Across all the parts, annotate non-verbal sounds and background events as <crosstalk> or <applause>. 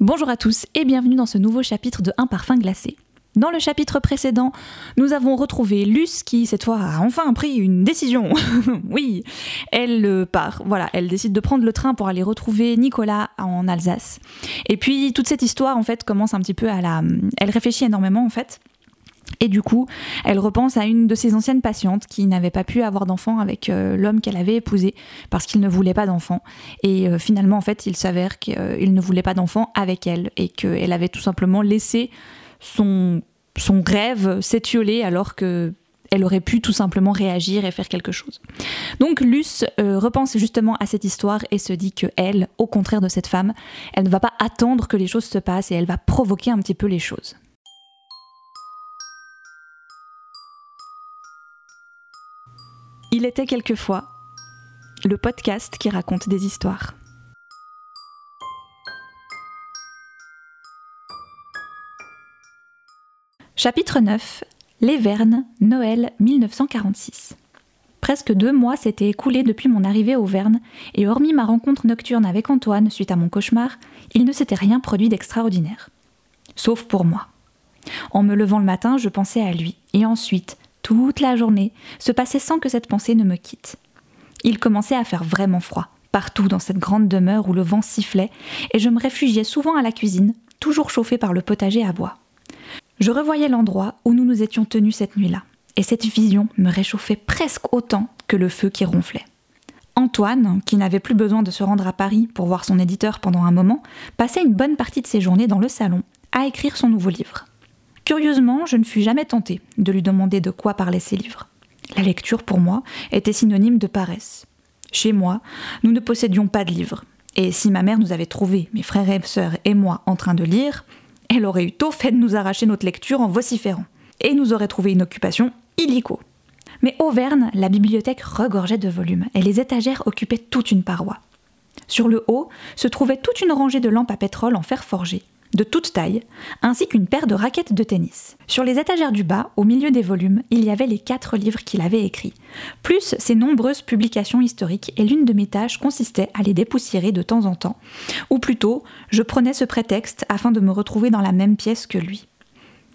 Bonjour à tous et bienvenue dans ce nouveau chapitre de Un parfum glacé. Dans le chapitre précédent, nous avons retrouvé Luce qui, cette fois, a enfin pris une décision. <laughs> oui, elle euh, part. Voilà, elle décide de prendre le train pour aller retrouver Nicolas en Alsace. Et puis, toute cette histoire, en fait, commence un petit peu à la. Elle réfléchit énormément, en fait. Et du coup, elle repense à une de ses anciennes patientes qui n'avait pas pu avoir d'enfant avec euh, l'homme qu'elle avait épousé parce qu'il ne voulait pas d'enfant. Et euh, finalement, en fait, il s'avère qu'il ne voulait pas d'enfant avec elle et qu'elle avait tout simplement laissé son, son rêve s'étioler alors que elle aurait pu tout simplement réagir et faire quelque chose. Donc Luce euh, repense justement à cette histoire et se dit que elle, au contraire de cette femme, elle ne va pas attendre que les choses se passent et elle va provoquer un petit peu les choses. Il était quelquefois le podcast qui raconte des histoires. Chapitre 9 Les Vernes, Noël 1946. Presque deux mois s'étaient écoulés depuis mon arrivée au Verne, et hormis ma rencontre nocturne avec Antoine suite à mon cauchemar, il ne s'était rien produit d'extraordinaire. Sauf pour moi. En me levant le matin, je pensais à lui, et ensuite, toute la journée, se passait sans que cette pensée ne me quitte. Il commençait à faire vraiment froid, partout dans cette grande demeure où le vent sifflait, et je me réfugiais souvent à la cuisine, toujours chauffée par le potager à bois. Je revoyais l'endroit où nous nous étions tenus cette nuit-là, et cette vision me réchauffait presque autant que le feu qui ronflait. Antoine, qui n'avait plus besoin de se rendre à Paris pour voir son éditeur pendant un moment, passait une bonne partie de ses journées dans le salon à écrire son nouveau livre. Curieusement, je ne fus jamais tentée de lui demander de quoi parlaient ses livres. La lecture, pour moi, était synonyme de paresse. Chez moi, nous ne possédions pas de livres. Et si ma mère nous avait trouvés, mes frères et sœurs et moi, en train de lire, elle aurait eu tôt fait de nous arracher notre lecture en vociférant. Et nous aurait trouvé une occupation illico. Mais Auvergne, la bibliothèque regorgeait de volumes, et les étagères occupaient toute une paroi. Sur le haut se trouvait toute une rangée de lampes à pétrole en fer forgé, de toute taille, ainsi qu'une paire de raquettes de tennis. Sur les étagères du bas, au milieu des volumes, il y avait les quatre livres qu'il avait écrits, plus ses nombreuses publications historiques, et l'une de mes tâches consistait à les dépoussiérer de temps en temps, ou plutôt, je prenais ce prétexte afin de me retrouver dans la même pièce que lui.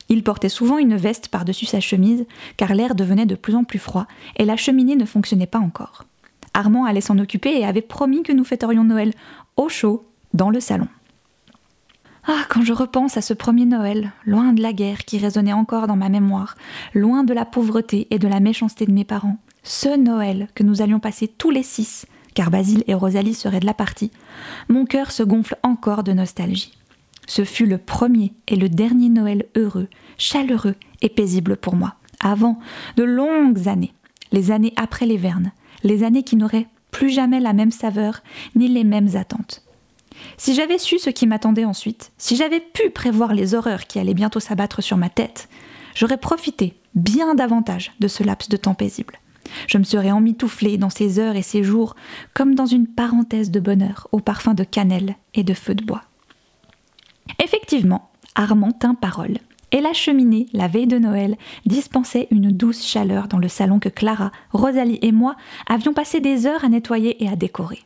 Il portait souvent une veste par-dessus sa chemise, car l'air devenait de plus en plus froid, et la cheminée ne fonctionnait pas encore. Armand allait s'en occuper et avait promis que nous fêterions Noël au chaud, dans le salon. Ah, quand je repense à ce premier Noël, loin de la guerre qui résonnait encore dans ma mémoire, loin de la pauvreté et de la méchanceté de mes parents, ce Noël que nous allions passer tous les six, car Basile et Rosalie seraient de la partie, mon cœur se gonfle encore de nostalgie. Ce fut le premier et le dernier Noël heureux, chaleureux et paisible pour moi, avant de longues années, les années après les Vernes, les années qui n'auraient plus jamais la même saveur ni les mêmes attentes. Si j'avais su ce qui m'attendait ensuite, si j'avais pu prévoir les horreurs qui allaient bientôt s'abattre sur ma tête, j'aurais profité bien davantage de ce laps de temps paisible. Je me serais emmitouflée dans ces heures et ces jours comme dans une parenthèse de bonheur au parfum de cannelle et de feu de bois. Effectivement, Armand tint parole, et la cheminée, la veille de Noël, dispensait une douce chaleur dans le salon que Clara, Rosalie et moi avions passé des heures à nettoyer et à décorer.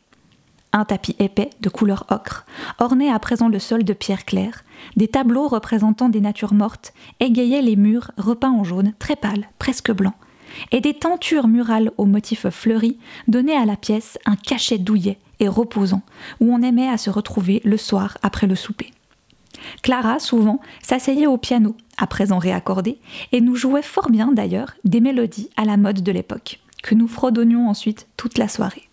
Un tapis épais de couleur ocre ornait à présent le sol de pierre claire. Des tableaux représentant des natures mortes égayaient les murs repeints en jaune, très pâle, presque blanc. Et des tentures murales aux motifs fleuris donnaient à la pièce un cachet douillet et reposant, où on aimait à se retrouver le soir après le souper. Clara, souvent, s'asseyait au piano, à présent réaccordé, et nous jouait fort bien d'ailleurs des mélodies à la mode de l'époque, que nous fredonnions ensuite toute la soirée.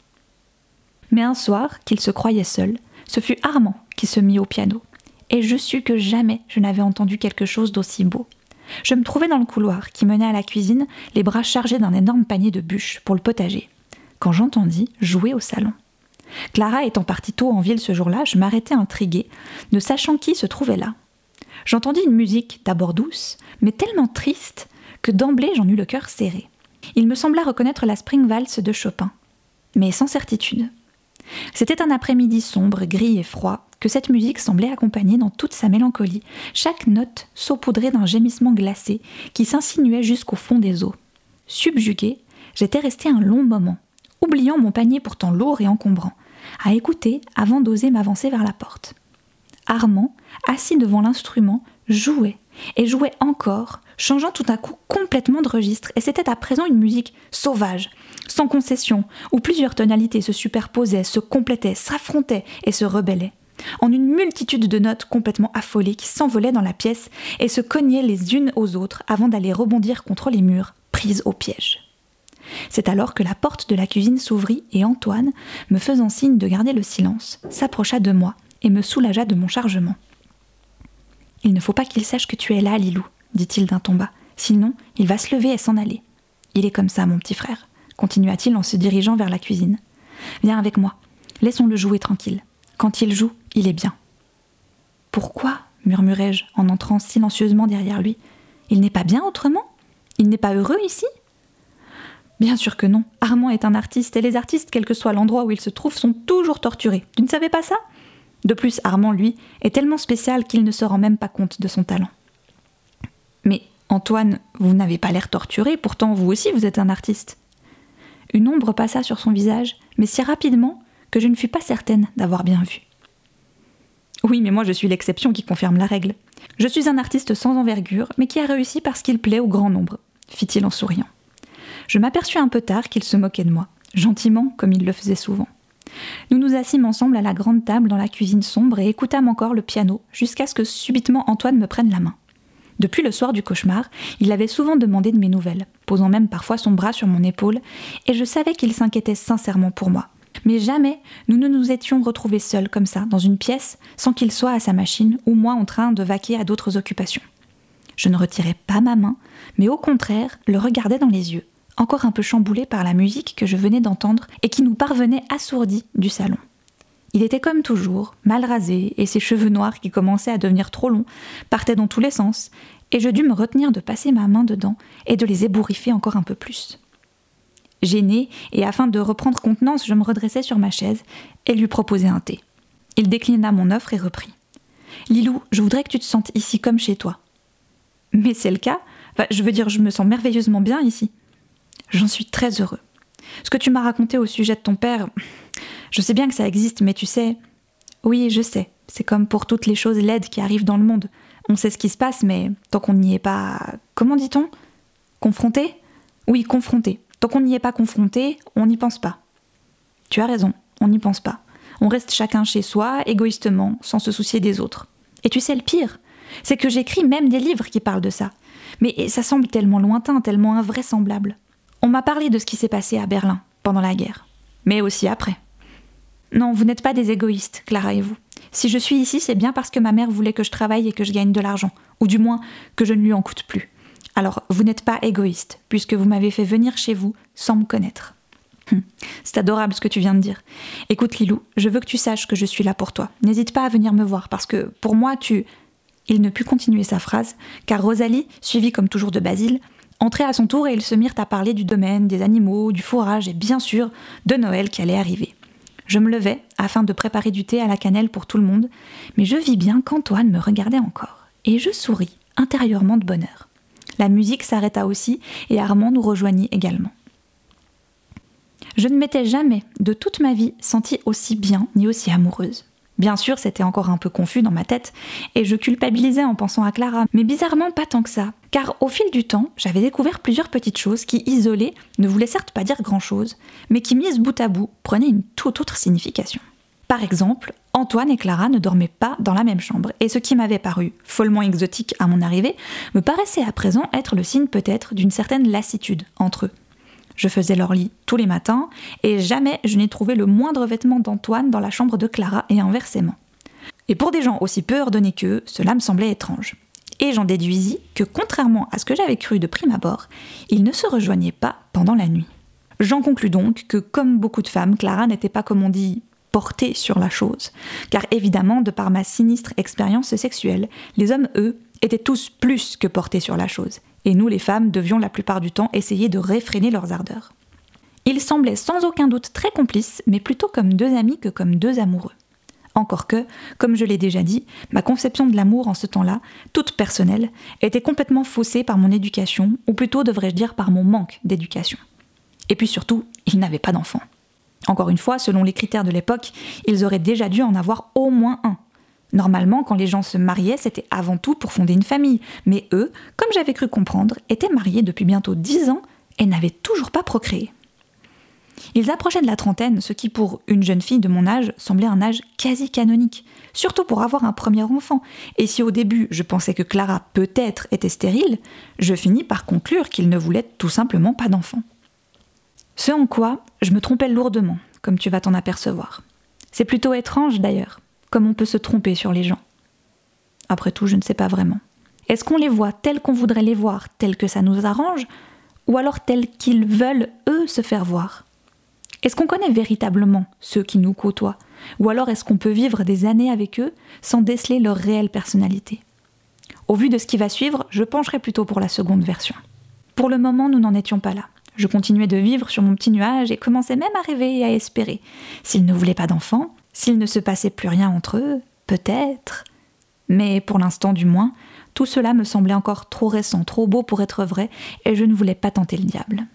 Mais un soir, qu'il se croyait seul, ce fut Armand qui se mit au piano. Et je sus que jamais je n'avais entendu quelque chose d'aussi beau. Je me trouvais dans le couloir qui menait à la cuisine, les bras chargés d'un énorme panier de bûches pour le potager, quand j'entendis jouer au salon. Clara étant partie tôt en ville ce jour-là, je m'arrêtai intriguée, ne sachant qui se trouvait là. J'entendis une musique d'abord douce, mais tellement triste que d'emblée j'en eus le cœur serré. Il me sembla reconnaître la Spring Valse de Chopin, mais sans certitude. C'était un après-midi sombre, gris et froid, que cette musique semblait accompagner dans toute sa mélancolie, chaque note saupoudrée d'un gémissement glacé qui s'insinuait jusqu'au fond des eaux. Subjugué, j'étais resté un long moment, oubliant mon panier pourtant lourd et encombrant, à écouter avant d'oser m'avancer vers la porte. Armand, assis devant l'instrument, jouait et jouait encore, changeant tout à coup complètement de registre, et c'était à présent une musique sauvage, sans concession, où plusieurs tonalités se superposaient, se complétaient, s'affrontaient et se rebellaient, en une multitude de notes complètement affolées qui s'envolaient dans la pièce et se cognaient les unes aux autres avant d'aller rebondir contre les murs, prises au piège. C'est alors que la porte de la cuisine s'ouvrit et Antoine, me faisant signe de garder le silence, s'approcha de moi et me soulagea de mon chargement. Il ne faut pas qu'il sache que tu es là, Lilou, dit-il d'un ton bas. Sinon, il va se lever et s'en aller. Il est comme ça, mon petit frère, continua-t-il en se dirigeant vers la cuisine. Viens avec moi. Laissons-le jouer tranquille. Quand il joue, il est bien. Pourquoi murmurai-je en entrant silencieusement derrière lui. Il n'est pas bien autrement? Il n'est pas heureux ici? Bien sûr que non. Armand est un artiste et les artistes, quel que soit l'endroit où ils se trouvent, sont toujours torturés. Tu ne savais pas ça? De plus, Armand, lui, est tellement spécial qu'il ne se rend même pas compte de son talent. Mais Antoine, vous n'avez pas l'air torturé, pourtant vous aussi vous êtes un artiste. Une ombre passa sur son visage, mais si rapidement que je ne fus pas certaine d'avoir bien vu. Oui, mais moi je suis l'exception qui confirme la règle. Je suis un artiste sans envergure, mais qui a réussi parce qu'il plaît au grand nombre, fit-il en souriant. Je m'aperçus un peu tard qu'il se moquait de moi, gentiment comme il le faisait souvent. Nous nous assîmes ensemble à la grande table dans la cuisine sombre et écoutâmes encore le piano jusqu'à ce que subitement Antoine me prenne la main. Depuis le soir du cauchemar, il avait souvent demandé de mes nouvelles, posant même parfois son bras sur mon épaule, et je savais qu'il s'inquiétait sincèrement pour moi. Mais jamais nous ne nous étions retrouvés seuls comme ça, dans une pièce, sans qu'il soit à sa machine ou moi en train de vaquer à d'autres occupations. Je ne retirais pas ma main, mais au contraire le regardais dans les yeux, encore un peu chamboulé par la musique que je venais d'entendre et qui nous parvenait assourdis du salon. Il était comme toujours, mal rasé, et ses cheveux noirs qui commençaient à devenir trop longs partaient dans tous les sens, et je dus me retenir de passer ma main dedans et de les ébouriffer encore un peu plus. Gêné, et afin de reprendre contenance, je me redressai sur ma chaise et lui proposai un thé. Il déclina mon offre et reprit. Lilou, je voudrais que tu te sentes ici comme chez toi. Mais c'est le cas. je veux dire, je me sens merveilleusement bien ici. J'en suis très heureux. Ce que tu m'as raconté au sujet de ton père, je sais bien que ça existe, mais tu sais. Oui, je sais. C'est comme pour toutes les choses laides qui arrivent dans le monde. On sait ce qui se passe, mais tant qu'on n'y est pas. Comment dit-on? Confronté? Oui, confronté. Tant qu'on n'y est pas confronté, on n'y pense pas. Tu as raison, on n'y pense pas. On reste chacun chez soi, égoïstement, sans se soucier des autres. Et tu sais le pire C'est que j'écris même des livres qui parlent de ça. Mais ça semble tellement lointain, tellement invraisemblable. On m'a parlé de ce qui s'est passé à Berlin pendant la guerre, mais aussi après. Non, vous n'êtes pas des égoïstes, Clara et vous. Si je suis ici, c'est bien parce que ma mère voulait que je travaille et que je gagne de l'argent, ou du moins que je ne lui en coûte plus. Alors, vous n'êtes pas égoïste, puisque vous m'avez fait venir chez vous sans me connaître. Hum, c'est adorable ce que tu viens de dire. Écoute, Lilou, je veux que tu saches que je suis là pour toi. N'hésite pas à venir me voir, parce que pour moi, tu. Il ne put continuer sa phrase, car Rosalie, suivie comme toujours de Basile, Entrés à son tour et ils se mirent à parler du domaine, des animaux, du fourrage et bien sûr de Noël qui allait arriver. Je me levai afin de préparer du thé à la cannelle pour tout le monde, mais je vis bien qu'Antoine me regardait encore, et je souris intérieurement de bonheur. La musique s'arrêta aussi et Armand nous rejoignit également. Je ne m'étais jamais, de toute ma vie, sentie aussi bien ni aussi amoureuse. Bien sûr, c'était encore un peu confus dans ma tête, et je culpabilisais en pensant à Clara, mais bizarrement pas tant que ça, car au fil du temps, j'avais découvert plusieurs petites choses qui, isolées, ne voulaient certes pas dire grand-chose, mais qui, mises bout à bout, prenaient une toute autre signification. Par exemple, Antoine et Clara ne dormaient pas dans la même chambre, et ce qui m'avait paru follement exotique à mon arrivée me paraissait à présent être le signe peut-être d'une certaine lassitude entre eux. Je faisais leur lit tous les matins, et jamais je n'ai trouvé le moindre vêtement d'Antoine dans la chambre de Clara et inversement. Et pour des gens aussi peu ordonnés qu'eux, cela me semblait étrange. Et j'en déduisis que, contrairement à ce que j'avais cru de prime abord, ils ne se rejoignaient pas pendant la nuit. J'en conclus donc que, comme beaucoup de femmes, Clara n'était pas, comme on dit, portée sur la chose. Car évidemment, de par ma sinistre expérience sexuelle, les hommes, eux, étaient tous plus que portés sur la chose et nous les femmes devions la plupart du temps essayer de réfréner leurs ardeurs. Ils semblaient sans aucun doute très complices, mais plutôt comme deux amis que comme deux amoureux. Encore que, comme je l'ai déjà dit, ma conception de l'amour en ce temps-là, toute personnelle, était complètement faussée par mon éducation, ou plutôt devrais-je dire par mon manque d'éducation. Et puis surtout, ils n'avaient pas d'enfants. Encore une fois, selon les critères de l'époque, ils auraient déjà dû en avoir au moins un. Normalement, quand les gens se mariaient, c'était avant tout pour fonder une famille. Mais eux, comme j'avais cru comprendre, étaient mariés depuis bientôt dix ans et n'avaient toujours pas procréé. Ils approchaient de la trentaine, ce qui pour une jeune fille de mon âge semblait un âge quasi canonique, surtout pour avoir un premier enfant. Et si au début je pensais que Clara peut-être était stérile, je finis par conclure qu'il ne voulait tout simplement pas d'enfant. Ce en quoi je me trompais lourdement, comme tu vas t'en apercevoir. C'est plutôt étrange d'ailleurs, comme on peut se tromper sur les gens. Après tout, je ne sais pas vraiment. Est-ce qu'on les voit tels qu'on voudrait les voir, tels que ça nous arrange, ou alors tels qu'ils veulent, eux, se faire voir? Est-ce qu'on connaît véritablement ceux qui nous côtoient? Ou alors est-ce qu'on peut vivre des années avec eux sans déceler leur réelle personnalité? Au vu de ce qui va suivre, je pencherai plutôt pour la seconde version. Pour le moment, nous n'en étions pas là. Je continuais de vivre sur mon petit nuage et commençais même à rêver et à espérer. S'ils ne voulaient pas d'enfants, s'il ne se passait plus rien entre eux, peut-être. Mais pour l'instant du moins, tout cela me semblait encore trop récent, trop beau pour être vrai, et je ne voulais pas tenter le diable.